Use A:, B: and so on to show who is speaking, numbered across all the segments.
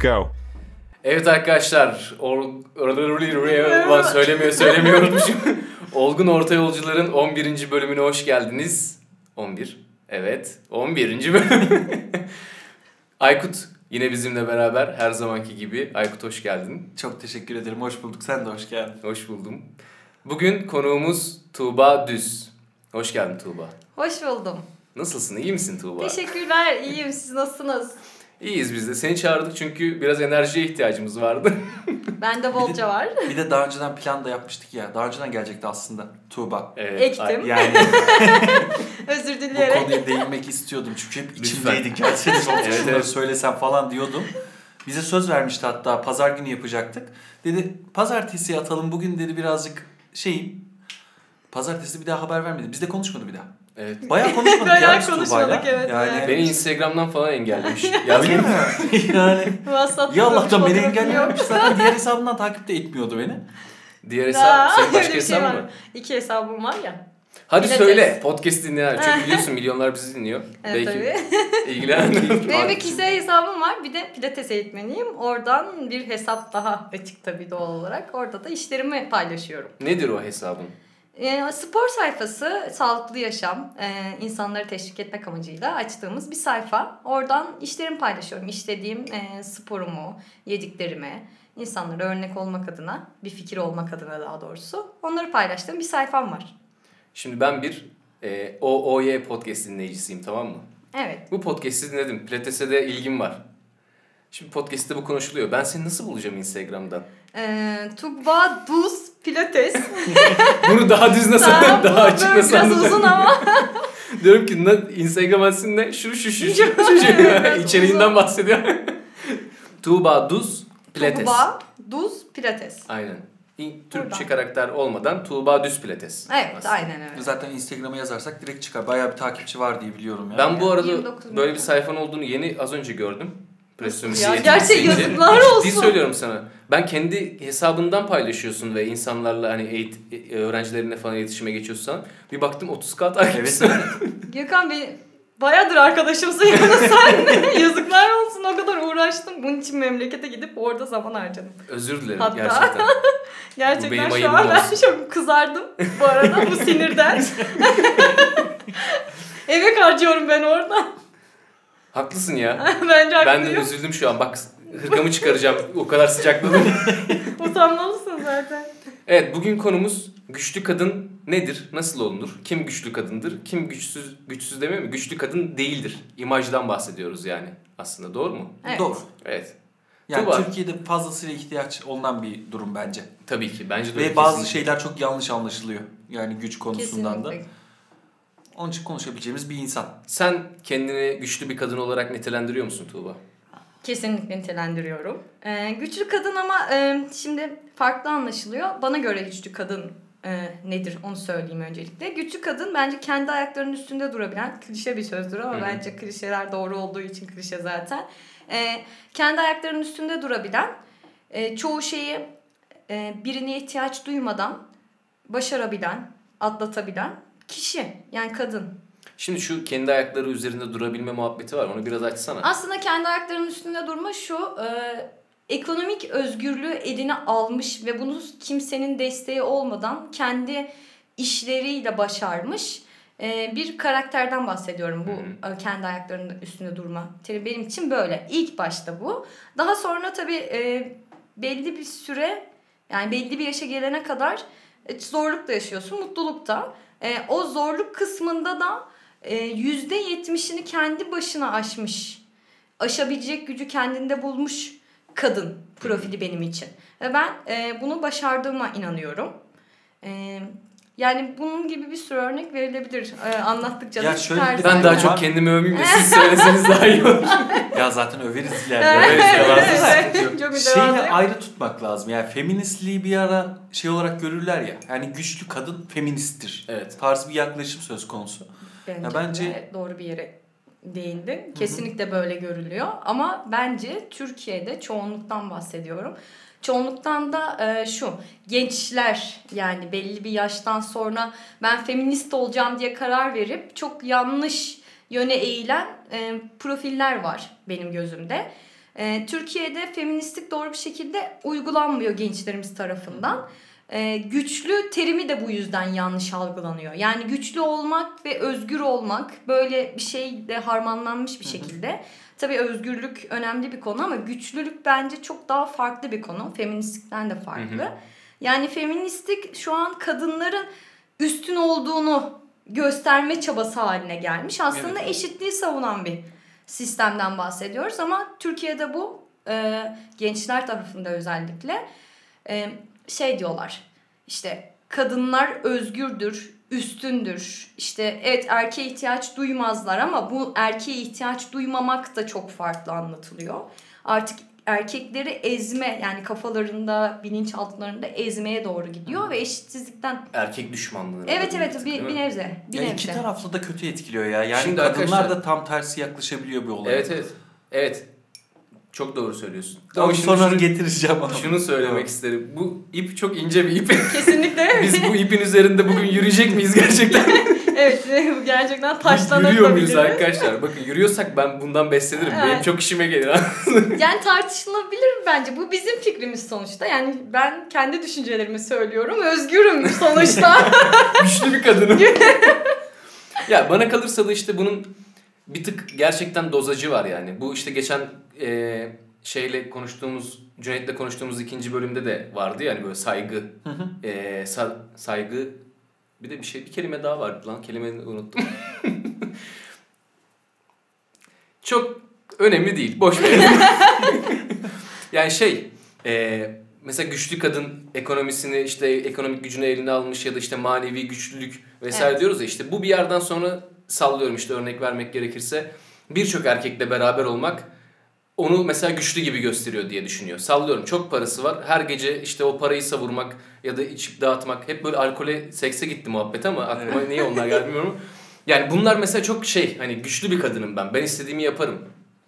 A: go.
B: Evet arkadaşlar, Ulan söylemiyor söylemiyor unutmuşum. Olgun Orta Yolcuların 11. bölümüne hoş geldiniz. 11. Evet, 11. bölüm. Aykut yine bizimle beraber her zamanki gibi. Aykut hoş geldin.
C: Çok teşekkür ederim. Hoş bulduk. Sen de hoş geldin.
B: Hoş buldum. Bugün konuğumuz Tuğba Düz. Hoş geldin Tuğba.
D: Hoş buldum.
B: Nasılsın? İyi misin Tuğba?
D: Teşekkürler. İyiyim. Siz nasılsınız?
B: İyiyiz biz de. Seni çağırdık çünkü biraz enerjiye ihtiyacımız vardı.
D: Bende bolca var.
C: Bir de daha önceden plan da yapmıştık ya. Daha önceden gelecekti aslında Tuğba.
B: Evet.
D: Ektim.
C: Yani
D: Özür
C: bu
D: dileyerek.
C: konuya değinmek istiyordum. Çünkü hep içimdeydi. Gelsene
B: Evet,
C: evet, şunları
B: evet.
C: söylesem falan diyordum. Bize söz vermişti hatta pazar günü yapacaktık. Dedi pazartesi atalım bugün dedi birazcık şeyim. Pazartesi bir daha haber vermedi. Biz de konuşmadı bir daha.
B: Evet.
C: Bayağı konuşmadık
D: Bayağı
C: ya
D: konuşmadık, evet,
C: Yani...
D: bayağı.
B: Beni Instagram'dan falan engellemiş.
C: Öyle mi? yani
D: WhatsApp'ta
C: ya Allah'tan beni engellememiş. Zaten diğer hesabından takip de etmiyordu beni.
B: Diğer hesap, senin başka
D: şey
B: hesabın
D: var.
B: mı?
D: İki hesabım var ya.
B: Hadi
D: Pilates.
B: söyle. Podcast dinleyenler. Çünkü biliyorsun milyonlar bizi dinliyor.
D: Evet
B: Belki
D: tabii.
B: ilgilenenler.
D: Benim bir kişisel hesabım var. Bir de pilates eğitmeniyim. Oradan bir hesap daha açık tabii doğal olarak. Orada da işlerimi paylaşıyorum.
B: Nedir o hesabın?
D: E, spor sayfası, sağlıklı yaşam, e, insanları teşvik etmek amacıyla açtığımız bir sayfa. Oradan işlerimi paylaşıyorum. İşlediğim e, sporumu, yediklerimi, insanlara örnek olmak adına, bir fikir olmak adına daha doğrusu. Onları paylaştığım bir sayfam var.
B: Şimdi ben bir e, OOY podcast dinleyicisiyim tamam mı?
D: Evet.
B: Bu podcast'i dinledim. Pilates'e de ilgim var. Şimdi podcast'te bu konuşuluyor. Ben seni nasıl bulacağım Instagram'dan?
D: E, Tuğba Duz Pilates.
B: Bunu daha düz nasıl, daha
D: bu
B: açık nasıl
D: Biraz
B: anlatacağım?
D: uzun ama.
B: Diyorum ki "Na- Instagram adresin ne? Şu şu şu şu. şu, şu. İçeriğinden bahsediyor. Tuğba Duz Pilates.
D: Tuğba Duz Pilates.
B: Aynen. Türkçe
D: Buradan.
B: karakter olmadan Tuğba Düz Pilates.
D: Evet
B: aslında.
D: aynen öyle.
C: Zaten Instagram'a yazarsak direkt çıkar. Bayağı bir takipçi var diye biliyorum ya.
B: Ben bu arada
D: 29 bin.
B: böyle bir sayfanın olduğunu yeni az önce gördüm. Presyon
D: Ya gerçek yazıklar
B: Ciddi
D: olsun.
B: söylüyorum sana. Ben kendi hesabından paylaşıyorsun ve insanlarla hani eğit e, öğrencilerine falan iletişime geçiyorsan bir baktım 30k takipçisi.
C: Evet.
D: Gökhan beni bayağıdır arkadaşımsın yani sen de. Yazıklar olsun o kadar uğraştım. Bunun için memlekete gidip orada zaman harcadım.
B: Özür dilerim
D: Hatta-
B: gerçekten.
D: Gerçekten
B: benim
D: şu an ben çok kızardım bu arada bu sinirden. Emek harcıyorum ben orada.
B: Haklısın ya.
D: Bence
B: Ben de
D: haklıyım.
B: üzüldüm şu an. Bak hırkamı çıkaracağım. O kadar sıcakladım.
D: Utanmalısın zaten.
B: Evet bugün konumuz güçlü kadın nedir? Nasıl olunur? Kim güçlü kadındır? Kim güçsüz güçsüz demiyor mu? Güçlü kadın değildir. İmajdan bahsediyoruz yani. Aslında doğru mu?
D: Evet.
C: Doğru.
B: Evet.
C: Yani
B: Tuğba.
C: Türkiye'de fazlasıyla ihtiyaç olunan bir durum bence.
B: Tabii ki. Bence de öyle
C: Ve bazı
B: kesinlikle.
C: şeyler çok yanlış anlaşılıyor. Yani güç konusundan da. Onun için konuşabileceğimiz bir insan.
B: Sen kendini güçlü bir kadın olarak nitelendiriyor musun Tuğba?
D: Kesinlikle nitelendiriyorum. Ee, güçlü kadın ama e, şimdi farklı anlaşılıyor. Bana göre güçlü kadın e, nedir onu söyleyeyim öncelikle. Güçlü kadın bence kendi ayaklarının üstünde durabilen, klişe bir sözdür ama
B: Hı hı.
D: bence klişeler doğru olduğu için klişe zaten. E, kendi ayaklarının üstünde durabilen, e, çoğu şeyi e, birine ihtiyaç duymadan başarabilen, atlatabilen kişi yani kadın.
B: Şimdi şu kendi ayakları üzerinde durabilme muhabbeti var. Onu biraz açsana.
D: Aslında kendi ayaklarının üstünde durma şu, e, ekonomik özgürlüğü eline almış ve bunu kimsenin desteği olmadan kendi işleriyle başarmış e, bir karakterden bahsediyorum bu e, kendi ayaklarının üstünde durma. Tabii benim için böyle. İlk başta bu. Daha sonra tabii e, belli bir süre yani belli bir yaşa gelene kadar zorluk da yaşıyorsun, mutluluk da. E, o zorluk kısmında da e, yüzde yetmişini kendi başına aşmış, aşabilecek gücü kendinde bulmuş kadın profili benim için. Ve ben e, bunu başardığıma inanıyorum. E, yani bunun gibi bir sürü örnek verilebilir. E, anlattıkça
C: Ya
D: da
C: şöyle
B: Ben
D: zaten.
B: daha çok kendimi övmeyeyim de siz söyleseniz daha iyi olur.
C: Ya zaten överiz ileride. Överiz, yok.
D: Çok
C: Şeyi ayrı tutmak lazım. Yani feministliği bir ara şey olarak görürler ya. Yani güçlü kadın feministtir.
B: Evet.
C: Tarzı bir yaklaşım söz konusu.
D: Bence,
C: Ya bence-
D: de doğru bir yere değindi. Kesinlikle böyle görülüyor. Ama bence Türkiye'de çoğunluktan bahsediyorum. Çoğunluktan da e, şu gençler yani belli bir yaştan sonra ben feminist olacağım diye karar verip çok yanlış yöne eğilen e, profiller var benim gözümde. E, Türkiye'de feministlik doğru bir şekilde uygulanmıyor gençlerimiz tarafından. E, güçlü terimi de bu yüzden yanlış algılanıyor. Yani güçlü olmak ve özgür olmak böyle bir şeyle harmanlanmış bir şekilde. Tabii özgürlük önemli bir konu ama güçlülük bence çok daha farklı bir konu. Feministlikten de farklı. Yani feministlik şu an kadınların üstün olduğunu gösterme çabası haline gelmiş. Aslında
B: Evet.
D: eşitliği savunan bir sistemden bahsediyoruz ama Türkiye'de bu e, gençler tarafında özellikle e, şey diyorlar. İşte kadınlar özgürdür, üstündür. İşte evet erkeğe ihtiyaç duymazlar ama bu erkeğe ihtiyaç duymamak da çok farklı anlatılıyor. Artık erkekleri ezme yani kafalarında, bilinçaltlarında ezmeye doğru gidiyor ve eşitsizlikten
B: Erkek düşmanlığı.
D: Evet
B: bir
D: evet
B: tık,
D: bir,
B: değil
D: bir nebze. Bir
C: Ya
D: nebze.
C: iki taraflı da kötü etkiliyor ya. Yani
B: Şimdi
C: kadınlar
B: arkadaşlar-
C: da tam tersi yaklaşabiliyor bir olaya.
B: Evet evet. Evet. Çok doğru söylüyorsun. Ama şimdi
C: sonra
B: şunu,
C: getireceğim ama.
B: şunu söylemek isterim. Bu ip çok ince bir ip.
D: Kesinlikle
B: Biz bu ipin üzerinde bugün yürüyecek miyiz gerçekten?
D: evet bu gerçekten taşlanabilir.
B: Yürüyor muyuz arkadaşlar? Bakın yürüyorsak ben bundan beslenirim. Benim
D: Evet.
B: çok işime gelir.
D: Yani tartışılabilir bence. Bu bizim fikrimiz sonuçta. Yani ben kendi düşüncelerimi söylüyorum. Özgürüm sonuçta.
B: Güçlü bir kadınım. ya bana kalırsa da işte bunun bir tık gerçekten dozacı var yani. Bu işte geçen e, şeyle konuştuğumuz, Cüneyt'le konuştuğumuz ikinci bölümde de vardı yani böyle saygı. E, sa- saygı bir de bir şey bir kelime daha vardı lan kelimeyi unuttum. Çok önemli değil. Boş verelim. yani şey e, mesela güçlü kadın ekonomisini işte ekonomik gücünü eline almış ya da işte manevi güçlülük vesaire
D: Evet.
B: diyoruz ya işte bu bir yerden sonra sallıyorum işte örnek vermek gerekirse birçok erkekle beraber olmak onu mesela güçlü gibi gösteriyor diye düşünüyor. Sallıyorum çok parası var. Her gece işte o parayı savurmak ya da içip dağıtmak. Hep böyle alkole, sekse gitti muhabbet ama aklıma niye onlar geldi bilmiyorum. Yani bunlar mesela çok şey hani güçlü bir kadınım ben. Ben istediğimi yaparım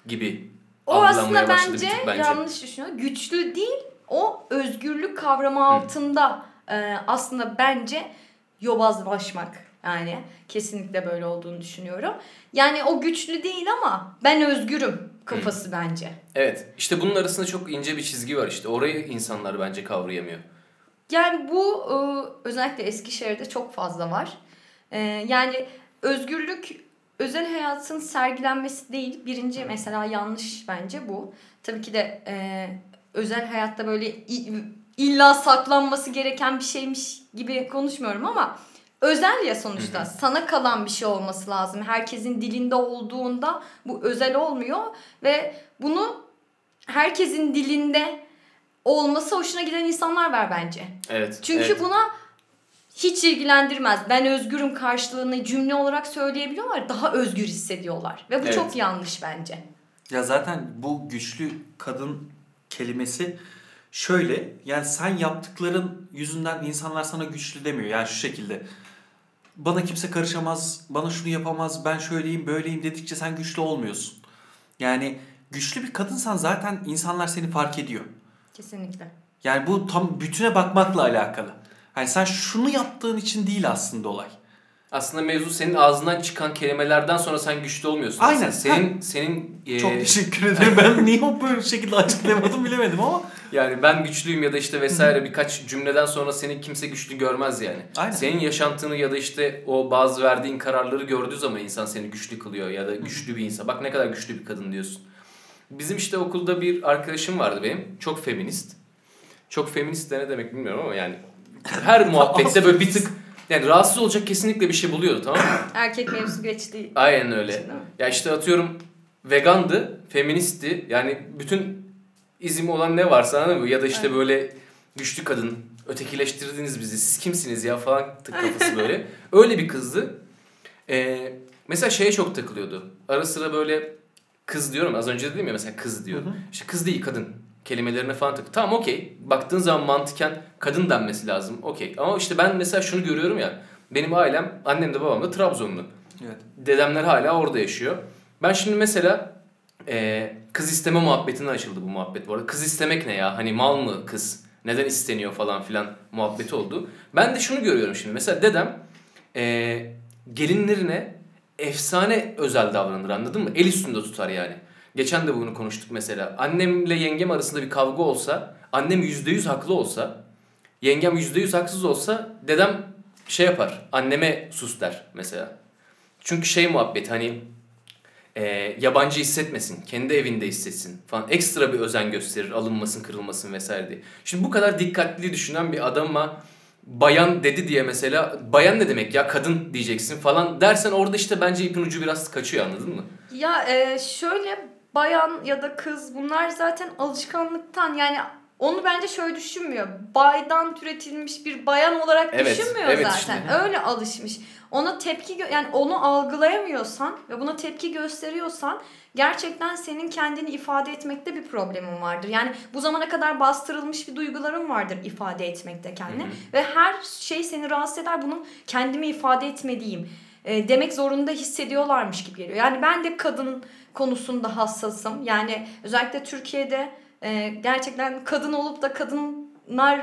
B: gibi
D: o aslında bence,
B: bence.
D: yanlış düşünüyor. Güçlü değil. O özgürlük kavramı altında e, aslında bence yobazlaşmak. Yani kesinlikle böyle olduğunu düşünüyorum. Yani o güçlü değil ama ben özgürüm kafası bence.
B: Evet. işte bunun arasında çok ince bir çizgi var işte. Orayı insanlar bence kavrayamıyor.
D: Yani bu e, özellikle Eskişehir'de çok fazla var. E, yani özgürlük özel hayatın sergilenmesi değil. Birinci mesela yanlış bence bu. Tabii ki de e, özel hayatta böyle illa saklanması gereken bir şeymiş gibi konuşmuyorum ama özel ya sonuçta. Sana kalan bir şey olması lazım. Herkesin dilinde olduğunda bu özel olmuyor ve bunu herkesin dilinde olması hoşuna giden insanlar var bence.
B: Evet.
D: Çünkü
B: evet.
D: buna hiç ilgilendirmez. Ben özgürüm karşılığını cümle olarak söyleyebiliyorlar. Daha özgür hissediyorlar. Ve bu
B: Evet.
D: çok yanlış bence.
C: Ya zaten bu güçlü kadın kelimesi şöyle yani sen yaptıkların yüzünden insanlar sana güçlü demiyor. Yani şu şekilde bana kimse karışamaz, bana şunu yapamaz, ben şöyleyim böyleyim dedikçe sen güçlü olmuyorsun. Yani güçlü bir kadınsan zaten insanlar seni fark ediyor.
D: Kesinlikle.
C: Yani bu tam bütüne bakmakla alakalı. Hani sen şunu yaptığın için değil aslında olay.
B: Aslında mevzu senin ağzından çıkan kelimelerden sonra sen güçlü olmuyorsun.
C: Aynen.
B: Aslında Senin senin e,
C: Çok teşekkür ederim. Ben niye o böyle bir şekilde açıklayamadım bilemedim ama.
B: yani ben güçlüyüm ya da işte vesaire birkaç cümleden sonra seni kimse güçlü görmez yani.
C: Aynen.
B: Senin yaşantını ya da işte o bazı verdiğin kararları gördüğü zaman insan seni güçlü kılıyor ya da güçlü bir insan. Bak ne kadar güçlü bir kadın diyorsun. Bizim işte okulda bir arkadaşım vardı benim. Çok feminist. Çok feminist de ne demek bilmiyorum ama yani her muhabbette böyle bir tık yani rahatsız olacak kesinlikle bir şey buluyordu tamam mı?
D: Erkek mevzu geçti.
B: Aynen öyle.
D: Mi?
B: Ya işte atıyorum vegandı, feministi. Yani bütün izim olan ne varsa anladın mı? Ya da işte
D: Evet.
B: böyle güçlü kadın, ötekileştirdiniz bizi. Siz kimsiniz ya falan tık kafası böyle. Öyle bir kızdı. Ee, mesela şeye çok takılıyordu. Ara sıra böyle kız diyorum az önce dedim ya mesela kız diyor.
C: Hı hı.
B: İşte kız değil kadın kelimelerine falan takılıyor. Tamam okey. Baktığın zaman mantıken kadın denmesi lazım. Okey. Ama işte ben mesela şunu görüyorum ya. Benim ailem, annem de babam da Trabzonlu.
C: Evet.
B: Dedemler hala orada yaşıyor. Ben şimdi mesela e, kız isteme muhabbetinden açıldı bu muhabbet bu arada. Kız istemek ne ya? Hani mal mı kız? Neden isteniyor falan filan muhabbeti oldu. Ben de şunu görüyorum şimdi. Mesela dedem e, gelinlerine efsane özel davranır anladın mı? El üstünde tutar yani. Geçen de bunu konuştuk mesela. Annemle yengem arasında bir kavga olsa, annem %100 haklı olsa, yengem %100 haksız olsa dedem şey yapar. Anneme sus der mesela. Çünkü şey muhabbet hani e, yabancı hissetmesin, kendi evinde hissetsin falan. Ekstra bir özen gösterir, alınmasın, kırılmasın vesaire diye. Şimdi bu kadar dikkatli düşünen bir adama bayan dedi diye mesela bayan ne demek ya kadın diyeceksin falan dersen orada işte bence ipin ucu biraz kaçıyor anladın mı?
D: Ya e, şöyle bayan ya da kız bunlar zaten alışkanlıktan yani onu bence şöyle düşünmüyor. Baydan türetilmiş bir bayan olarak
B: Evet,
D: düşünmüyor
B: evet
D: zaten.
B: işte.
D: Öyle alışmış. Ona tepki yani onu algılayamıyorsan ve buna tepki gösteriyorsan gerçekten senin kendini ifade etmekte bir problemin vardır. Yani bu zamana kadar bastırılmış bir duyguların vardır ifade etmekte kendini ve her şey seni rahatsız eder. Bunun kendimi ifade etmeliyim e, demek zorunda hissediyorlarmış gibi geliyor. Yani ben de kadın konusunda hassasım. Yani özellikle Türkiye'de e, gerçekten kadın olup da kadınlar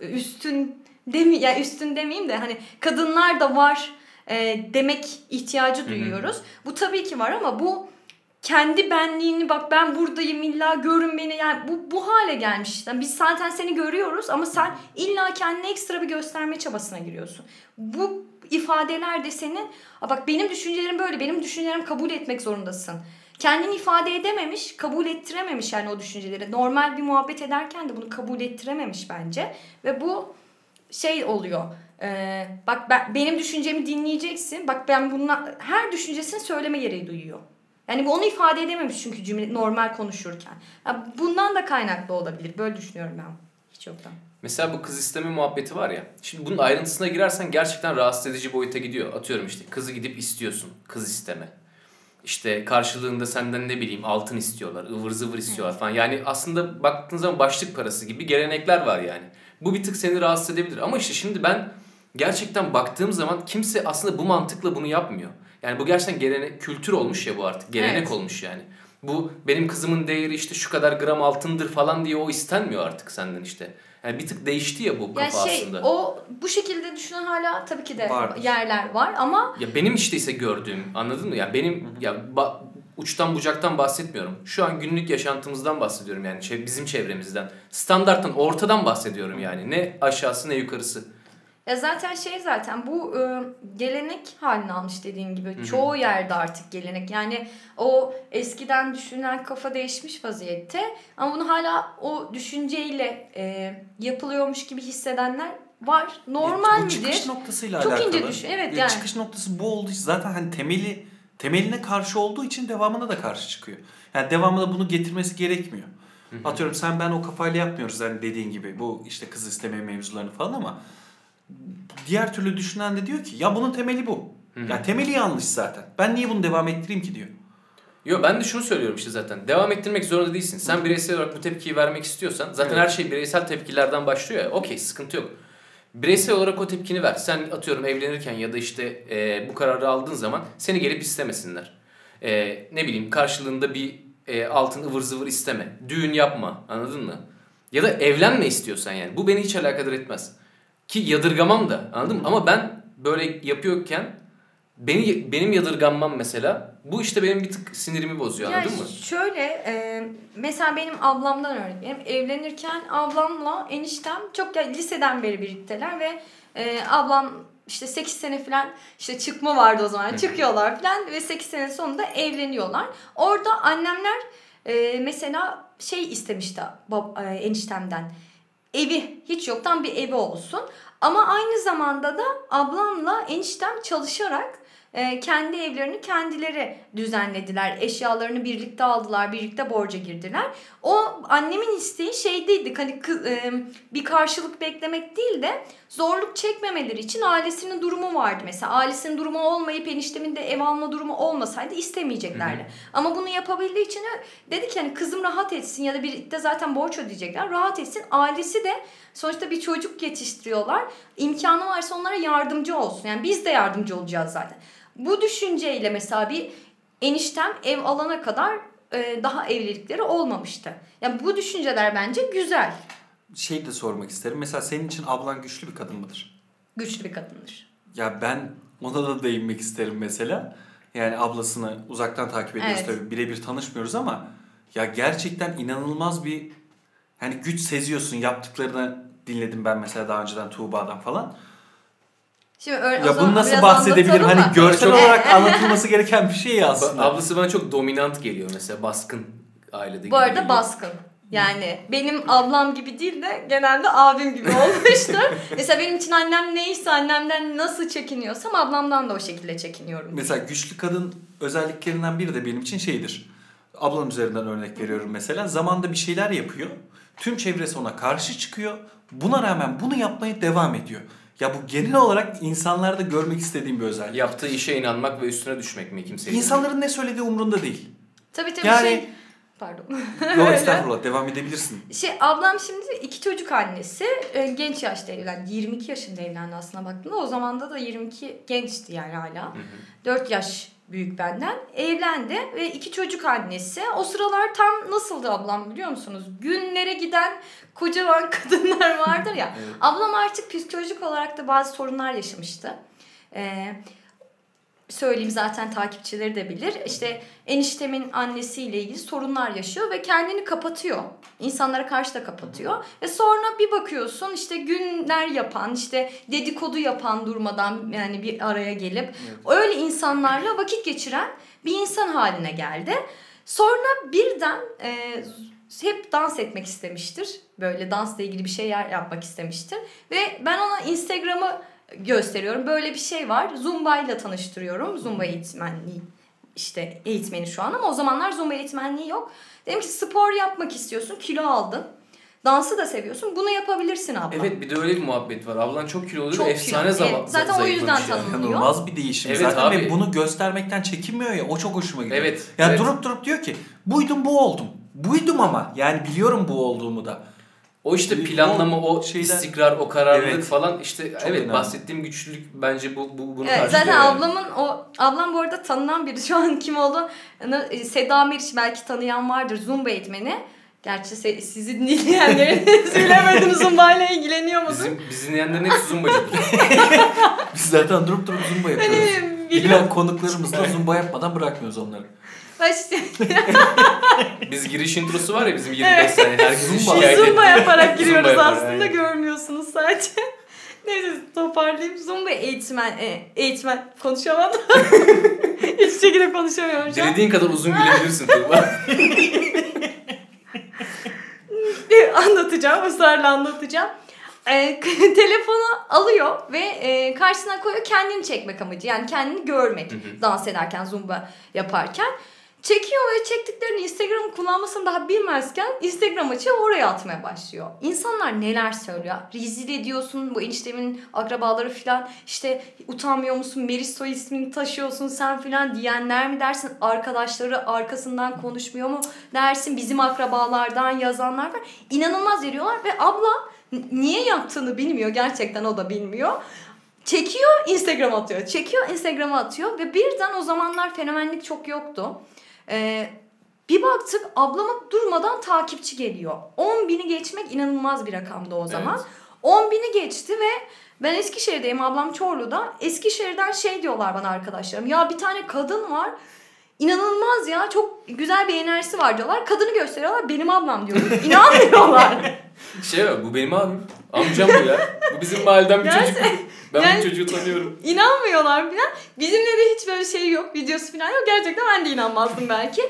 D: e, üstün demi yani üstün demeyeyim de hani kadınlar da var e, demek ihtiyacı
B: hı.
D: duyuyoruz. Bu tabii ki var ama bu kendi benliğini bak ben buradayım illa görün beni yani bu, bu hale gelmiş. Yani biz zaten seni görüyoruz ama sen illa kendine ekstra bir gösterme çabasına giriyorsun. Bu ifadeler de senin "Aa bak benim düşüncelerim böyle benim düşüncelerimi kabul etmek zorundasın. Kendini ifade edememiş, kabul ettirememiş yani o düşünceleri. Normal bir muhabbet ederken de bunu kabul ettirememiş bence. Ve bu şey oluyor. Ee, bak ben benim düşüncemi dinleyeceksin. Bak ben bununla her düşüncesini söyleme gereği duyuyor. Yani onu ifade edememiş çünkü cümle normal konuşurken. Ya bundan da kaynaklı olabilir. Böyle düşünüyorum ben. Hiç yoktan.
B: Mesela bu kız isteme muhabbeti var ya. Şimdi bunun ayrıntısına girersen gerçekten rahatsız edici boyuta gidiyor. Atıyorum işte kızı gidip istiyorsun. Kız isteme. İşte karşılığında senden ne bileyim altın istiyorlar, ıvır zıvır istiyorlar falan. Yani aslında baktığın zaman başlık parası gibi gelenekler var yani. Bu bir tık seni rahatsız edebilir. Ama işte şimdi ben gerçekten baktığım zaman kimse aslında bu mantıkla bunu yapmıyor. Yani bu gerçekten gelenek, kültür olmuş ya bu artık. Gelenek
D: Evet.
B: olmuş yani. Bu benim kızımın değeri işte şu kadar gram altındır falan diye o istenmiyor artık senden işte. Yani bir tık değişti ya bu
D: Yani
B: kafa
D: şey
B: aslında.
D: o bu şekilde düşünen hala tabii ki de
C: Vardır.
D: yerler var ama
B: Ya benim işte ise gördüğüm anladın mı? Ya benim ya ba- uçtan bucaktan bahsetmiyorum. Şu an günlük yaşantımızdan bahsediyorum yani şey, bizim çevremizden. Standarttan ortadan bahsediyorum yani. Ne aşağısı ne yukarısı.
D: Ya zaten şey zaten bu e, gelenek halini almış dediğin gibi.
B: hı.
D: Çoğu yerde artık gelenek. Yani o eskiden düşünen kafa değişmiş vaziyette ama bunu hala o düşünceyle e, yapılıyormuş gibi hissedenler var. Normal
C: bu
D: midir?
C: çıkış noktasıyla
D: Çok
C: alakalı.
D: ince düşün, evet
C: Ya
D: yani.
C: Çıkış noktası bu olduğu için zaten hani temeli temeline karşı olduğu için devamına da karşı çıkıyor. Yani devamında bunu getirmesi gerekmiyor. Atıyorum sen ben o kafayla yapmıyoruz hani dediğin gibi bu işte kız isteme mevzularını falan ama diğer türlü düşünen de diyor ki ya bunun temeli bu. Ya temeli yanlış zaten. Ben niye bunu devam ettireyim ki diyor.
B: Yo ben de şunu söylüyorum işte zaten. Devam ettirmek zorunda değilsin. Sen bireysel olarak bu tepkiyi vermek istiyorsan zaten
C: Evet.
B: her şey bireysel tepkilerden başlıyor ya. Okey sıkıntı yok. Bireysel olarak o tepkini ver. Sen atıyorum evlenirken ya da işte e, bu kararı aldığın zaman seni gelip istemesinler. E, ne bileyim karşılığında bir e, altın ıvır zıvır isteme. Düğün yapma anladın mı? Ya da evlenme istiyorsan yani. Bu beni hiç alakadar etmez. Ki yadırgamam da anladın mı? Ama ben böyle yapıyorken beni benim yadırganmam mesela bu işte benim bir tık sinirimi bozuyor
D: Yani
B: anladın mı?
D: şöyle e, mesela benim ablamdan örnek vereyim. Evlenirken ablamla eniştem çok ya liseden beri birlikteler ve e, ablam işte 8 sene falan işte çıkma vardı o zaman çıkıyorlar falan ve 8 sene sonunda evleniyorlar. Orada annemler e, mesela şey istemişti bab, e, eniştemden evi hiç yoktan bir evi olsun. Ama aynı zamanda da ablamla eniştem çalışarak e, kendi evlerini kendileri düzenlediler. Eşyalarını birlikte aldılar, birlikte borca girdiler. O annemin isteği şeydeydi hani e, bir karşılık beklemek değil de zorluk çekmemeleri için ailesinin durumu vardı. Mesela ailesinin durumu olmayıp eniştemin de ev alma durumu olmasaydı istemeyeceklerdi. Ama bunu yapabildiği için de dedi ki hani kızım rahat etsin ya da birlikte zaten borç ödeyecekler. Rahat etsin. Ailesi de sonuçta bir çocuk yetiştiriyorlar. İmkanı varsa onlara yardımcı olsun. Yani biz de yardımcı olacağız zaten. Bu düşünceyle mesela bir eniştem ev alana kadar e, daha evlilikleri olmamıştı. Yani bu düşünceler bence güzel.
C: Şey de sormak isterim. Mesela senin için ablan güçlü bir kadın mıdır?
D: Güçlü bir kadındır.
C: Ya ben ona da değinmek isterim mesela. Yani ablasını uzaktan takip ediyoruz
D: Evet.
C: tabii birebir tanışmıyoruz ama Ya gerçekten inanılmaz bir hani güç seziyorsun yaptıklarını dinledim ben mesela daha önceden Tuğba'dan falan.
D: Şimdi öyle,
C: Ya bunu nasıl
D: anlatalım
C: Hani
D: mı?
C: görsel
B: Çok-
C: olarak anlatılması gereken bir şey aslında.
B: Ablası bana çok dominant geliyor mesela baskın ailede
D: Bu arada
B: geliyor.
D: baskın. Yani benim ablam gibi değil de genelde abim gibi olmuştur. Mesela benim için annem neyse annemden nasıl çekiniyorsam ablamdan da o şekilde çekiniyorum.
C: Mesela güçlü kadın özelliklerinden biri de benim için şeydir. Ablam üzerinden örnek veriyorum mesela. Zamanda bir şeyler yapıyor. Tüm çevresi ona karşı çıkıyor. Buna rağmen bunu yapmaya devam ediyor. Ya bu genel olarak insanlarda görmek istediğim bir özellik.
B: Yaptığı işe inanmak ve üstüne düşmek mi kimseye?
C: İnsanların ne söylediği umurunda değil.
D: Tabii tabii
C: Yani-
D: şey... Pardon.
C: Yok estağfurullah devam edebilirsin.
D: Şey ablam şimdi iki çocuk annesi. E, genç yaşta evlendi. 22 yaşında evlendi aslına baktığında. O zamanda da 22 gençti yani hala. 4 yaş büyük benden. Evlendi ve iki çocuk annesi. O sıralar tam nasıldı ablam biliyor musunuz? Günlere giden kocaman kadınlar vardır ya.
C: Evet.
D: Ablam artık psikolojik olarak da bazı sorunlar yaşamıştı. Ee, söyleyeyim zaten takipçileri de bilir. İşte eniştemin annesiyle ilgili sorunlar yaşıyor ve kendini kapatıyor. İnsanlara karşı da kapatıyor. Ve sonra bir bakıyorsun işte günler yapan, işte dedikodu yapan durmadan yani bir araya gelip öyle insanlarla vakit geçiren bir insan haline geldi. Sonra birden e, hep dans etmek istemiştir. Böyle dansla ilgili bir şeyler yapmak istemiştir. Ve ben ona Instagram'ı gösteriyorum. Böyle bir şey var. Zumba ile tanıştırıyorum. Zumba eğitmenliği işte eğitmeni şu an ama o zamanlar Zumba eğitmenliği yok. Dedim ki spor yapmak istiyorsun, kilo aldın. Dansı da seviyorsun. Bunu yapabilirsin abla.
B: Evet bir de öyle bir muhabbet var. Ablan çok kilolu
D: Çok
B: ve efsane
D: kilo.
B: zaman
D: Evet, zaten o yüzden tanınıyor.
C: İnanılmaz bir değişim
B: Evet
C: zaten
B: abi.
C: ve bunu göstermekten çekinmiyor ya o çok hoşuma gidiyor.
B: Evet,
C: Yani
B: evet.
C: durup durup diyor ki buydum bu oldum. Buydum ama yani biliyorum bu olduğumu da.
B: O işte planlama, o
C: şeyden-
B: istikrar, o kararlılık
C: Evet.
B: falan işte evet
C: önemli.
B: bahsettiğim güçlülük bence bu, bu bunu
D: Evet,
B: karşılıyor.
D: zaten
B: yani.
D: ablamın o ablam bu arada tanınan biri şu an kim oldu? Yani Seda Meriç belki tanıyan vardır Zumba eğitmeni. Gerçi se- sizi dinleyenlerin bilemedim Zumba ile ilgileniyor musun?
B: Bizim, biz dinleyenlerin hepsi zumbacıdır.
C: Biz zaten durup durup zumba yapıyoruz.
D: Hani.
C: İlla konuklarımızla zumba yapmadan bırakmıyoruz onları.
D: Ben işte
B: Biz giriş introsu var ya bizim 25 saniye herkesin
C: Zumba.
B: şikayet
D: Zumba yaparak giriyoruz
B: Zumba yaparak,
D: aslında
B: aynen.
D: görmüyorsunuz sadece. Neyse toparlayayım. Zumba eğitmen, e, eğitmen konuşamadım. Hiçbir şekilde konuşamıyorum şu an.
B: Dilediğin kadar uzun gülebilirsin Tuğba.
D: anlatacağım, ısrarla anlatacağım. Ee, telefonu alıyor ve e, karşısına koyuyor kendini çekmek amacı. Yani kendini görmek
B: Hı hı.
D: dans ederken, zumba yaparken. Çekiyor ve çektiklerini Instagram kullanmasını daha bilmezken Instagram açıyor oraya atmaya başlıyor. İnsanlar neler söylüyor. Rezil ediyorsun bu eniştemin akrabaları falan. İşte utanmıyor musun Meris soy ismini taşıyorsun sen falan diyenler mi dersin. Arkadaşları arkasından konuşmuyor mu dersin. Bizim akrabalardan yazanlar var. İnanılmaz veriyorlar ve abla niye yaptığını bilmiyor. Gerçekten o da bilmiyor. Çekiyor Instagram atıyor. Çekiyor Instagram'a atıyor ve birden o zamanlar fenomenlik çok yoktu. Ee, bir baktık ablama durmadan takipçi geliyor. 10 bini geçmek inanılmaz bir rakamdı o zaman.
B: Evet.
D: 10 bini geçti ve ben Eskişehir'deyim ablam Çorlu'da. Eskişehir'den şey diyorlar bana arkadaşlarım. Ya bir tane kadın var. İnanılmaz ya çok güzel bir enerjisi var diyorlar. Kadını gösteriyorlar benim ablam diyor. İnanmıyorlar.
B: Şey var bu benim abim. Amcam bu ya. Bu bizim mahalleden bir çocuk. Ben
D: yani-
B: bu çocuğu tanıyorum.
D: İnanmıyorlar falan. Bizimle de hiç böyle şey yok. Videosu falan yok. Gerçekten ben de inanmazdım belki.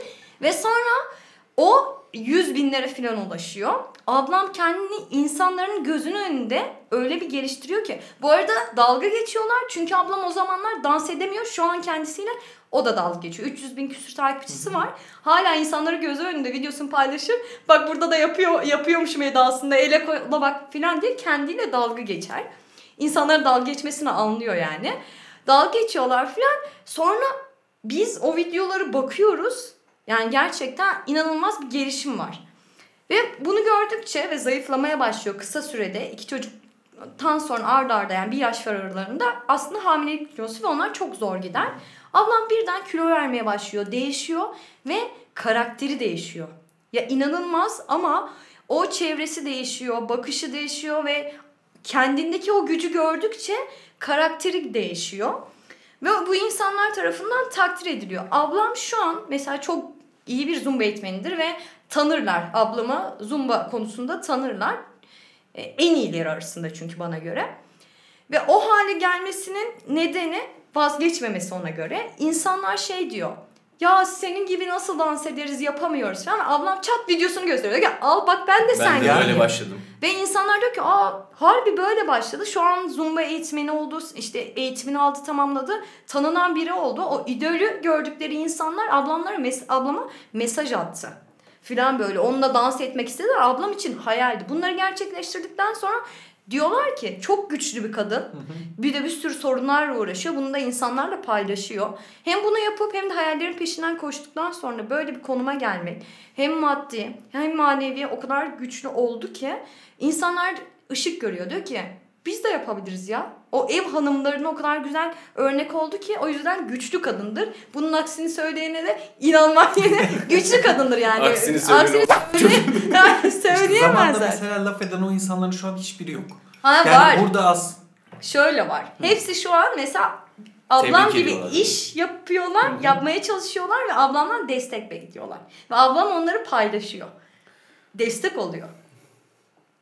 D: Ve sonra o 100 binlere falan ulaşıyor. Ablam kendini insanların gözünün önünde öyle bir geliştiriyor ki. Bu arada dalga geçiyorlar. Çünkü ablam o zamanlar dans edemiyor. Şu an kendisiyle o da dalga geçiyor. 300 bin küsür takipçisi var. Hala insanları gözü önünde videosunu paylaşır. Bak burada da yapıyor yapıyormuşum edasında ele kola bak falan diye kendiyle dalga geçer. İnsanların dalga geçmesini anlıyor yani. Dalga geçiyorlar falan. Sonra biz o videoları bakıyoruz. Yani gerçekten inanılmaz bir gelişim var. Ve bunu gördükçe ve zayıflamaya başlıyor kısa sürede. iki çocuktan sonra arda arda yani bir yaş var aralarında aslında hamilelik kilosu ve onlar çok zor gider. Ablam birden kilo vermeye başlıyor, değişiyor ve karakteri değişiyor. Ya inanılmaz ama o çevresi değişiyor, bakışı değişiyor ve kendindeki o gücü gördükçe karakteri değişiyor. Ve bu insanlar tarafından takdir ediliyor. Ablam şu an mesela çok iyi bir zumba eğitmenidir ve tanırlar. Ablamı zumba konusunda tanırlar. E, en iyileri arasında çünkü bana göre. Ve o hale gelmesinin nedeni vazgeçmemesi ona göre. İnsanlar şey diyor. Ya senin gibi nasıl dans ederiz yapamıyoruz falan. Ablam çat videosunu gösteriyor. Diyor ki al bak ben de sen
B: Ben de
C: yani.
B: öyle başladım.
D: ve insanlar diyor ki aa harbi böyle başladı. Şu an Zumba eğitmeni oldu. işte eğitimini aldı tamamladı. Tanınan biri oldu. O idolü gördükleri insanlar ablamlara mes- ablama mesaj attı. Filan böyle onunla dans etmek istediler. Ablam için hayaldi. Bunları gerçekleştirdikten sonra diyorlar ki çok güçlü bir kadın. Bir de bir sürü sorunlarla uğraşıyor. Bunu da insanlarla paylaşıyor. Hem bunu yapıp hem de hayallerin peşinden koştuktan sonra böyle bir konuma gelmek hem maddi hem manevi o kadar güçlü oldu ki insanlar ışık görüyor. Diyor ki biz de yapabiliriz ya. O ev hanımlarına o kadar güzel örnek oldu ki o yüzden güçlü kadındır. Bunun aksini söyleyene de inanmak yerine güçlü kadındır yani.
B: Aksini söyleyene
D: Aksini söyle-
C: Zamanında mesela laf eden o insanların şu an hiçbiri yok.
D: Ha
C: Yani
D: var.
C: burada az
D: Şöyle var. Hepsi şu an mesela ablam
B: Tebrik
D: gibi iş yapıyorlar, yapmaya çalışıyorlar ve ablamdan destek bekliyorlar. Ve ablam onları paylaşıyor. Destek oluyor.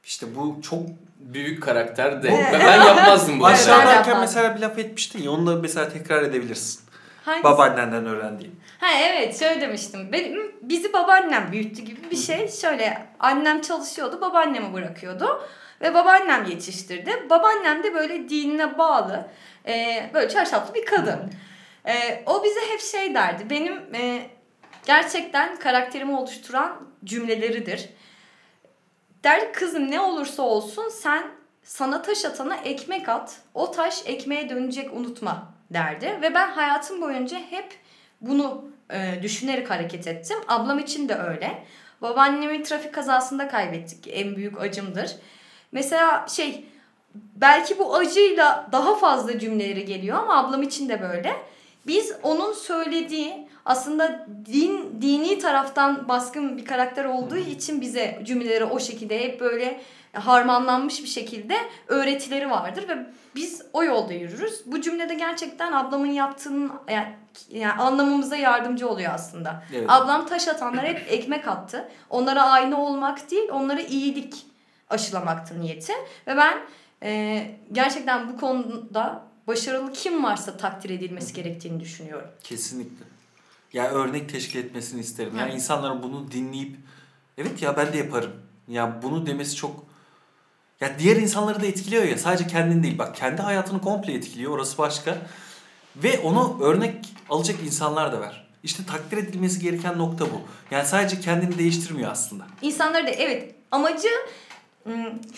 C: işte bu çok
B: Büyük karakter de. Ben, yapmazdım bu
C: aşağıdayken mesela bir laf etmiştin ya onu da mesela tekrar edebilirsin.
D: Hangisi?
C: Babaannenden öğrendiğin.
D: Ha evet şöyle demiştim. Benim, bizi babaannem büyüttü gibi bir şey. Şöyle annem çalışıyordu babaannemi bırakıyordu. Ve babaannem yetiştirdi. Babaannem de böyle dinine bağlı e, böyle çarşaflı bir kadın. E, o bize hep şey derdi. Benim e, gerçekten karakterimi oluşturan cümleleridir. Der kızım ne olursa olsun sen sana taş atana ekmek at. O taş ekmeğe dönecek unutma derdi. Ve ben hayatım boyunca hep bunu e, düşünerek hareket ettim. Ablam için de öyle. Babaannemi trafik kazasında kaybettik. En büyük acımdır. Mesela şey belki bu acıyla daha fazla cümleleri geliyor ama ablam için de böyle. Biz onun söylediği aslında din dini taraftan baskın bir karakter olduğu için bize cümleleri o şekilde hep böyle harmanlanmış bir şekilde öğretileri vardır ve biz o yolda yürürüz. Bu cümlede gerçekten ablamın yaptığının yani, yani anlamamıza yardımcı oluyor aslında.
C: Evet.
D: Ablam taş atanlara hep ekmek attı. Onlara aynı olmak değil, onlara iyilik aşılamaktı niyeti. Ve ben e, gerçekten bu konuda başarılı kim varsa takdir edilmesi gerektiğini düşünüyorum.
C: Kesinlikle. Ya örnek teşkil etmesini isterim. Yani
D: Evet.
C: insanların bunu dinleyip evet ya ben de yaparım. Ya bunu demesi çok ya diğer insanları da etkiliyor ya. Sadece kendini değil. Bak kendi hayatını komple etkiliyor. Orası başka. Ve onu örnek alacak insanlar da var. İşte takdir edilmesi gereken nokta bu. Yani sadece kendini değiştirmiyor aslında.
D: İnsanları da evet amacı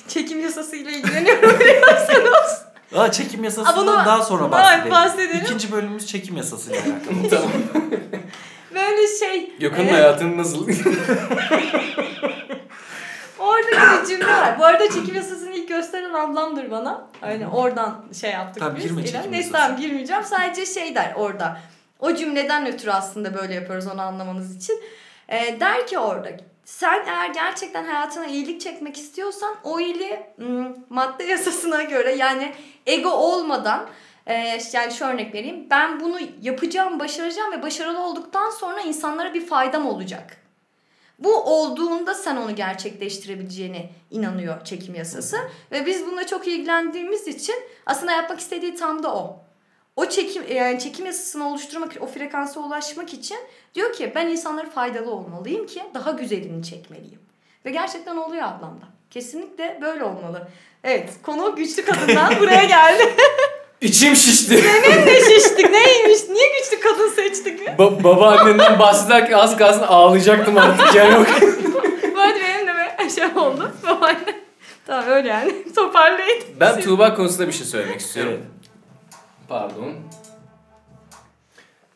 D: çekim yasasıyla ilgileniyorum biliyorsunuz.
C: Aa çekim yasasından
D: Aa, bunu-
C: daha sonra bahsedelim.
D: bahsedelim.
C: İkinci bölümümüz çekim yasasıyla alakalı.
B: tamam.
D: Böyle şey.
B: Gökhan'ın
D: e,
B: hayatını nasıl?
D: Orada bir cümle var. Bu arada çekim yasasını ilk gösteren ablamdır bana. Hani oradan şey yaptık
C: Tamam,
D: biz.
C: girme
D: İlan. Neyse tamam girmeyeceğim. Sadece şey der orada. O cümleden ötürü aslında böyle yapıyoruz onu anlamanız için. Ee, der ki orada sen eğer gerçekten hayatına iyilik çekmek istiyorsan o iyiliği madde yasasına göre yani ego olmadan e, yani şu örnek vereyim. Ben bunu yapacağım, başaracağım ve başarılı olduktan sonra insanlara bir faydam olacak. Bu olduğunda sen onu gerçekleştirebileceğine inanıyor çekim yasası. Ve biz bununla çok ilgilendiğimiz için aslında yapmak istediği tam da o. O çekim yani çekim yasasını oluşturmak, o frekansa ulaşmak için diyor ki ben insanlara faydalı olmalıyım ki daha güzelini çekmeliyim. Ve gerçekten oluyor ablamda. Kesinlikle böyle olmalı. Evet, konu güçlü kadından buraya geldi.
B: İçim şişti.
D: ne şiştik, neymiş, niye güçlü kadın seçtik?
B: Ba- babaannenden bahsederken az kalsın ağlayacaktım artık yani. Yok.
D: Bu arada benim de bir şey oldu. Babaanne. Tamam öyle yani. Toparlayın.
B: Ben Tuğba konusunda bir şey söylemek istiyorum. Pardon.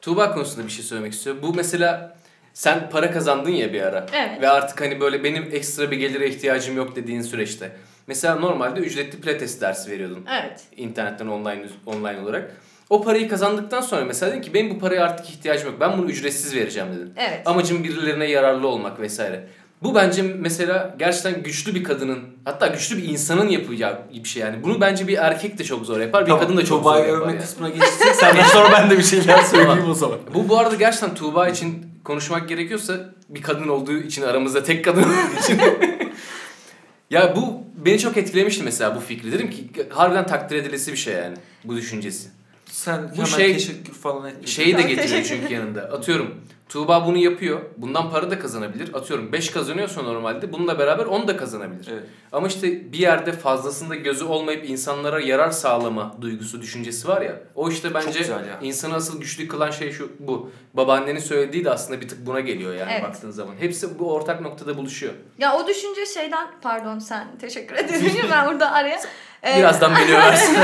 B: Tuğba konusunda bir şey söylemek istiyorum. Bu mesela sen para kazandın ya bir ara.
D: Evet.
B: Ve artık hani böyle benim ekstra bir gelire ihtiyacım yok dediğin süreçte. Mesela normalde ücretli pilates dersi veriyordun.
D: Evet.
B: internetten online online olarak. O parayı kazandıktan sonra mesela dedin ki benim bu paraya artık ihtiyacım yok. Ben bunu ücretsiz vereceğim dedin.
D: Evet.
B: Amacım birilerine yararlı olmak vesaire. Bu bence mesela gerçekten güçlü bir kadının hatta güçlü bir insanın yapacağı bir şey yani. Bunu bence bir erkek de çok zor yapar, bir
C: Tamam,
B: kadın da çok
C: Tuğba'yı
B: zor yapar
C: övme
B: yani.
C: kısmına geçsin. Senden sonra ben de bir şeyler söyleyeyim o zaman.
B: Bu bu arada gerçekten Tuğba için konuşmak gerekiyorsa bir kadın olduğu için aramızda tek kadın olduğu için. ya bu beni çok etkilemişti mesela bu fikri. Dedim ki harbiden takdir edilesi bir şey yani bu düşüncesi.
C: Sen
B: Bu
C: hemen
B: şey-
C: teşekkür falan etmedin.
B: Şeyi de getiriyor çünkü yanında. Atıyorum Tuğba bunu yapıyor. Bundan para da kazanabilir. Atıyorum 5 kazanıyorsa normalde bununla beraber 10 da kazanabilir.
C: Evet.
B: Ama işte bir yerde fazlasında gözü olmayıp insanlara yarar sağlama duygusu, düşüncesi var ya. O işte bence insanı asıl güçlü kılan şey şu bu. Babaannenin söylediği de aslında bir tık buna geliyor yani
D: Evet.
B: baktığın zaman. Hepsi bu ortak noktada buluşuyor.
D: Ya o düşünce şeyden pardon sen teşekkür ederim ben burada araya. Ee,
B: Birazdan beni översin.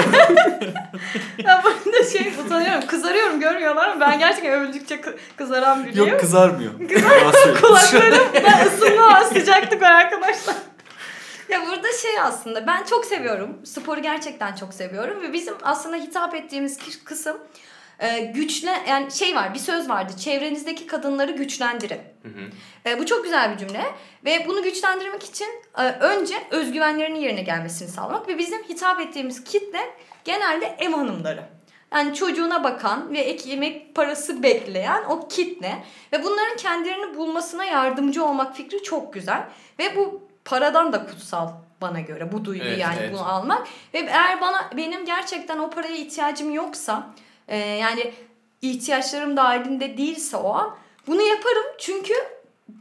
D: Ben burada şey utanıyorum kızarıyorum görmüyorlar ama ben gerçekten övüldükçe kı- kızaran biriyim.
C: Yok kızarmıyor. Yalan söylüyorsun.
D: Kulaklarımda ısınma var sıcaklık var arkadaşlar. Ya burada şey aslında ben çok seviyorum. Sporu gerçekten çok seviyorum ve bizim aslında hitap ettiğimiz kısım e, güçle yani şey var bir söz vardı. Çevrenizdeki kadınları güçlendirin.
B: Hı hı.
D: E, bu çok güzel bir cümle ve bunu güçlendirmek için e, önce özgüvenlerinin yerine gelmesini sağlamak ve bizim hitap ettiğimiz kitle genelde ev hanımları. Yani çocuğuna bakan ve ek yemek parası bekleyen o kitle ve bunların kendilerini bulmasına yardımcı olmak fikri çok güzel ve bu paradan da kutsal bana göre bu duygu
B: Evet,
D: yani
B: evet.
D: bunu almak ve eğer bana benim gerçekten o paraya ihtiyacım yoksa e, yani ihtiyaçlarım dahilinde değilse o an bunu yaparım çünkü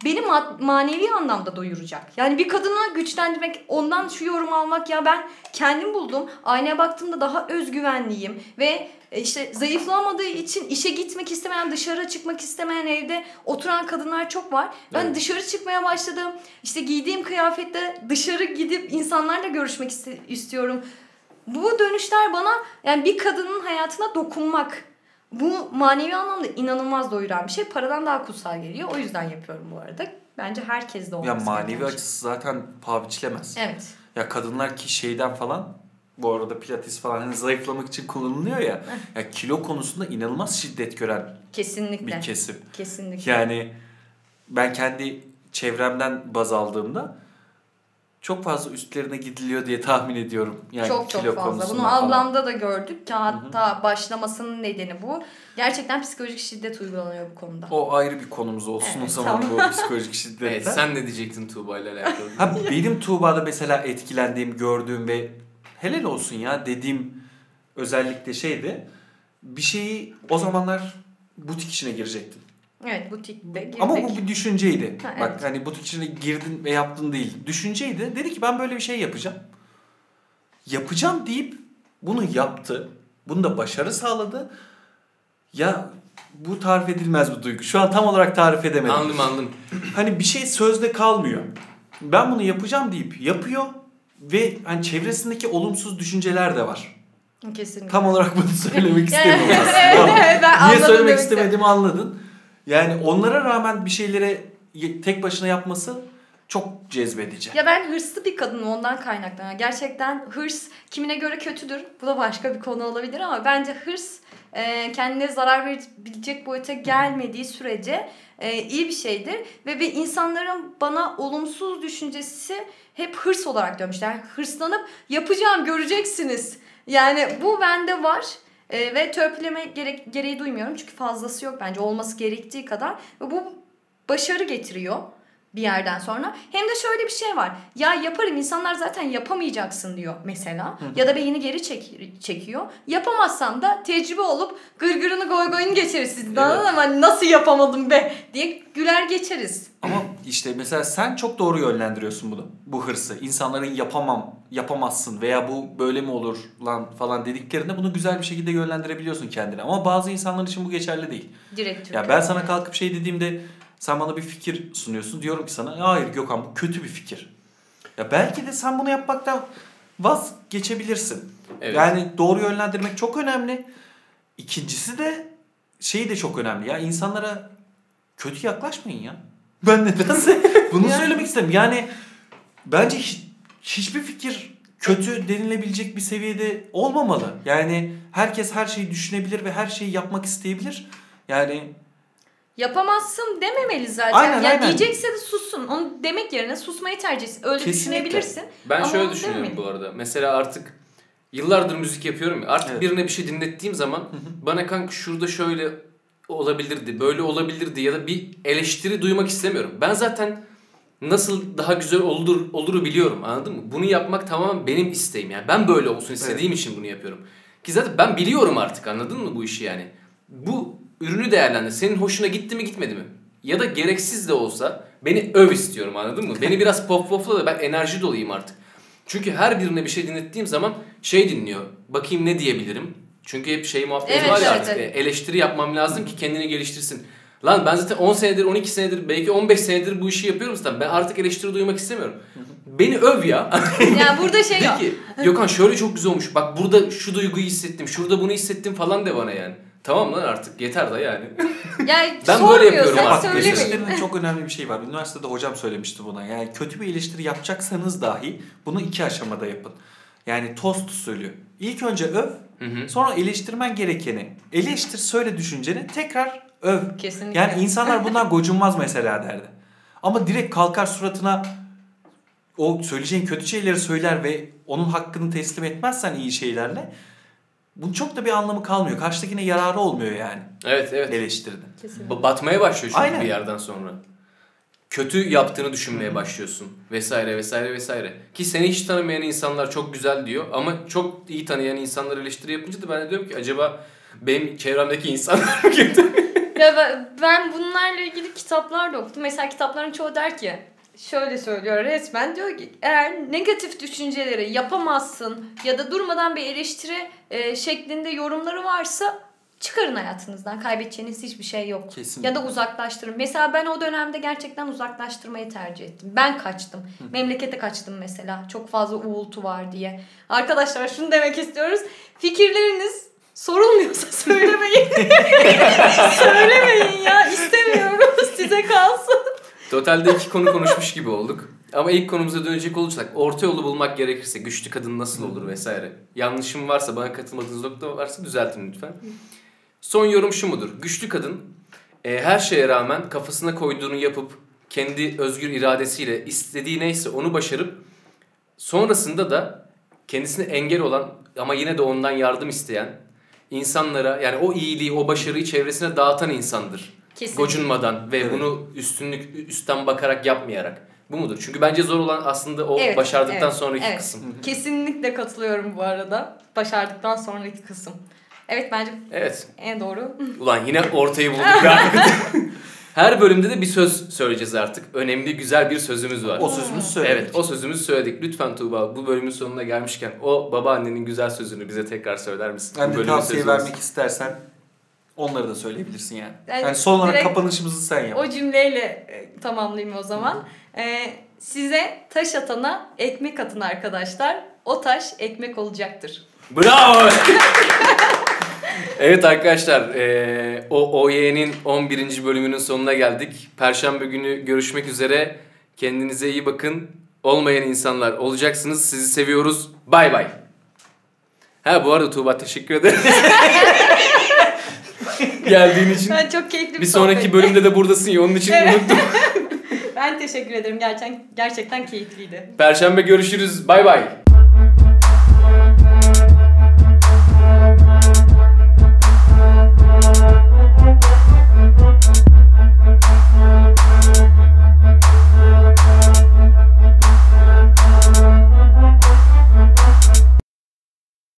D: beni ma- manevi anlamda doyuracak. Yani bir kadını güçlendirmek, ondan şu yorum almak ya ben kendim buldum. Aynaya baktığımda daha özgüvenliyim ve e, işte zayıflamadığı için işe gitmek istemeyen, dışarı çıkmak istemeyen evde oturan kadınlar çok var. Ben
B: Evet.
D: dışarı çıkmaya başladım. İşte giydiğim kıyafette dışarı gidip insanlarla görüşmek istiyorum. Bu dönüşler bana yani bir kadının hayatına dokunmak. Bu manevi anlamda inanılmaz doyuran bir şey. Paradan daha kutsal geliyor. O yüzden yapıyorum bu arada. Bence herkes de olması
C: Ya manevi
D: şey.
C: açısı zaten paha biçilemez.
D: Evet.
C: Ya kadınlar ki şeyden falan bu arada pilates falan hani zayıflamak için kullanılıyor ya. ya kilo konusunda inanılmaz şiddet gören
D: Kesinlikle.
C: bir kesim.
D: Kesinlikle.
C: Yani ben kendi çevremden baz aldığımda çok fazla üstlerine gidiliyor diye tahmin ediyorum. Yani
D: çok çok
C: kilo
D: fazla.
C: konusunda
D: Bunu
C: falan.
D: ablamda da gördük ki hatta başlamasının nedeni bu. Gerçekten psikolojik şiddet uygulanıyor bu konuda.
C: O ayrı bir konumuz olsun o
D: Evet,
C: zaman
D: tamam.
C: bu psikolojik şiddetten.
B: Evet, sen ne diyecektin Tuğba ile alakalı?
C: Ha benim Tuğba'da mesela etkilendiğim, gördüğüm ve helal olsun ya dediğim özellikle şeydi. Bir şeyi o zamanlar butik işine girecektin.
D: Evet butikte girdik.
C: Ama bu bir düşünceydi.
D: Ha,
C: Bak
D: evet.
C: hani butik işine girdin ve yaptın değil. Düşünceydi. Dedi ki ben böyle bir şey yapacağım. Yapacağım deyip bunu yaptı. Bunu da başarı sağladı. Ya bu tarif edilmez bir duygu. Şu an tam olarak tarif edemedim.
B: anladım anladım.
C: Hani bir şey sözde kalmıyor. Ben bunu yapacağım deyip yapıyor ve hani çevresindeki olumsuz düşünceler de var.
D: Kesinlikle.
C: Tam olarak bunu söylemek istemiyorum
D: evet,
C: aslında. ama
D: evet, ben
C: Niye söylemek istemediğimi anladın. Yani onlara rağmen bir şeylere tek başına yapması çok cezbedici.
D: Ya ben hırslı bir kadınım ondan kaynaklanıyor. Gerçekten hırs kimine göre kötüdür. Bu da başka bir konu olabilir ama bence hırs e, kendine zarar verebilecek boyuta gelmediği sürece e, iyi bir şeydir. Ve, ve insanların bana olumsuz düşüncesi hep hırs olarak dönmüşler. Yani hırslanıp yapacağım göreceksiniz. Yani bu bende var. E, ve törpüleme gerek, gereği duymuyorum. Çünkü fazlası yok bence olması gerektiği kadar. Ve bu başarı getiriyor bir yerden sonra. Hem de şöyle bir şey var. Ya yaparım insanlar zaten yapamayacaksın diyor mesela. Ya da beyni geri çek, çekiyor. Yapamazsan da tecrübe olup gırgırını goy goyunu geçeriz.
B: Evet.
D: anladın mı? Hani Nasıl yapamadım be diye güler geçeriz.
C: Ama işte mesela sen çok doğru yönlendiriyorsun bunu. Bu hırsı. İnsanların yapamam, yapamazsın veya bu böyle mi olur lan falan dediklerinde bunu güzel bir şekilde yönlendirebiliyorsun kendine. Ama bazı insanlar için bu geçerli değil.
D: Direkt
C: Ya ben sana kalkıp şey dediğimde sen bana bir fikir sunuyorsun. Diyorum ki sana hayır Gökhan bu kötü bir fikir. Ya belki de sen bunu yapmaktan vazgeçebilirsin.
B: Evet.
C: Yani doğru yönlendirmek çok önemli. İkincisi de şey de çok önemli. Ya insanlara kötü yaklaşmayın ya. Ben nedense bunu
D: Yani-
C: söylemek istedim. Yani bence hiç- hiçbir fikir kötü denilebilecek bir seviyede olmamalı. Yani herkes her şeyi düşünebilir ve her şeyi yapmak isteyebilir. Yani
D: Yapamazsın dememeli zaten.
C: Aynen,
D: ya
C: aynen.
D: diyecekse de sussun. Onu demek yerine susmayı tercih etsin. Öyle
C: Kesinlikle.
D: düşünebilirsin.
B: Ben
D: Ama
B: şöyle düşünüyorum
D: demeyin.
B: bu arada. Mesela artık yıllardır müzik yapıyorum ya. Artık
C: Evet.
B: birine bir şey dinlettiğim zaman bana kanka şurada şöyle olabilirdi, böyle olabilirdi ya da bir eleştiri duymak istemiyorum. Ben zaten nasıl daha güzel olur oluru biliyorum anladın mı? Bunu yapmak tamamen benim isteğim yani. Ben böyle olsun istediğim için bunu yapıyorum. Ki zaten ben biliyorum artık anladın mı bu işi yani. Bu ürünü değerlendir. Senin hoşuna gitti mi gitmedi mi? Ya da gereksiz de olsa beni öv istiyorum anladın mı? Beni biraz pop popla da ben enerji doluyum artık. Çünkü her birine bir şey dinlettiğim zaman şey dinliyor. Bakayım ne diyebilirim. Çünkü hep şey muhabbeti
D: Evet,
B: var ya
D: evet,
B: artık.
D: evet.
B: e, Eleştiri yapmam lazım ki kendini geliştirsin. Lan ben zaten 10 senedir, 12 senedir, belki 15 senedir bu işi yapıyorum zaten. Ben artık eleştiri duymak istemiyorum. Beni öv ya.
D: Yani burada şey yok.
B: Peki Gökhan şöyle çok güzel olmuş. Bak burada şu duyguyu hissettim, şurada bunu hissettim falan de bana yani. Tamam lan artık yeter da yani.
D: Yani
B: Ben böyle yapıyorum artık.
C: Eleştirinin çok önemli bir şey var. Üniversitede hocam söylemişti buna. Yani kötü bir eleştiri yapacaksanız dahi bunu iki aşamada yapın. Yani tost usulü. İlk önce öv,
B: Hı hı.
C: sonra eleştirmen gerekeni. Eleştir, söyle düşünceni, tekrar öv.
D: Kesinlikle.
C: Yani insanlar bundan gocunmaz mesela derdi. Ama direkt kalkar suratına o söyleyeceğin kötü şeyleri söyler ve onun hakkını teslim etmezsen iyi şeylerle bunun çok da bir anlamı kalmıyor. Karşıdakine yararı olmuyor yani
B: Evet evet.
C: eleştirinin.
D: Kesinlikle.
B: Ba- Batmaya başlıyor çünkü
C: Aynen.
B: bir yerden sonra. Kötü yaptığını düşünmeye başlıyorsun. Vesaire vesaire vesaire. Ki seni hiç tanımayan insanlar çok güzel diyor. Ama çok iyi tanıyan insanlar eleştiri yapınca da ben de diyorum ki acaba benim çevremdeki insanlar mı kötü?
D: Ya ben, bunlarla ilgili kitaplar da okudum. Mesela kitapların çoğu der ki şöyle söylüyor resmen diyor ki eğer negatif düşünceleri yapamazsın ya da durmadan bir eleştiri e, şeklinde yorumları varsa çıkarın hayatınızdan. Kaybedeceğiniz hiçbir şey yok.
C: Kesinlikle.
D: Ya da uzaklaştırın. Mesela ben o dönemde gerçekten uzaklaştırmayı tercih ettim. Ben kaçtım. Memlekete kaçtım mesela. Çok fazla uğultu var diye. Arkadaşlar şunu demek istiyoruz. Fikirleriniz sorulmuyorsa söylemeyin. söylemeyin ya. İstemiyoruz. Size kalsın.
B: Totalde iki konu konuşmuş gibi olduk. Ama ilk konumuza dönecek olursak orta yolu bulmak gerekirse güçlü kadın nasıl olur vesaire. Yanlışım varsa bana katılmadığınız nokta varsa düzeltin lütfen. Son yorum şu mudur? Güçlü kadın e, her şeye rağmen kafasına koyduğunu yapıp kendi özgür iradesiyle istediği neyse onu başarıp sonrasında da kendisine engel olan ama yine de ondan yardım isteyen insanlara yani o iyiliği, o başarıyı çevresine dağıtan insandır.
D: Kesinlikle.
B: Gocunmadan ve
C: Evet.
B: bunu üstünlük üstten bakarak yapmayarak. Bu mudur? Çünkü bence zor olan aslında o
D: Evet,
B: başardıktan
D: evet,
B: sonraki
D: evet.
B: kısım.
D: Kesinlikle katılıyorum bu arada. Başardıktan sonraki kısım. Evet bence
B: Evet.
D: en doğru.
B: Ulan yine ortayı bulduk. Her bölümde de bir söz söyleyeceğiz artık. Önemli, güzel bir sözümüz var.
C: O sözümüzü söyledik.
B: Evet, o sözümüzü söyledik. Lütfen Tuğba bu bölümün sonuna gelmişken o babaannenin güzel sözünü bize tekrar söyler misin?
C: Ben
B: Bu
C: de
B: bölümün
C: tavsiye
B: sözü
C: vermek istersen onları da söyleyebilirsin yani.
D: Yani
C: Yani son olarak kapanışımızı sen yap.
D: O cümleyle e, tamamlayayım o zaman. E, size taş atana ekmek atın arkadaşlar. O taş ekmek olacaktır.
B: Bravo! evet arkadaşlar, eee, o OY'nin 11. bölümünün sonuna geldik. Perşembe günü görüşmek üzere. Kendinize iyi bakın. Olmayan insanlar olacaksınız. Sizi seviyoruz. Bay bay. Ha bu arada Tuğba teşekkür ederim. Geldiğin için.
D: Ben çok keyifli bir,
B: Bir sonraki
D: sohbetti.
B: bölümde de buradasın ya onun için
D: Evet.
B: unuttum.
D: Ben teşekkür ederim. Gerçekten gerçekten keyifliydi.
B: Perşembe görüşürüz. Bay bay.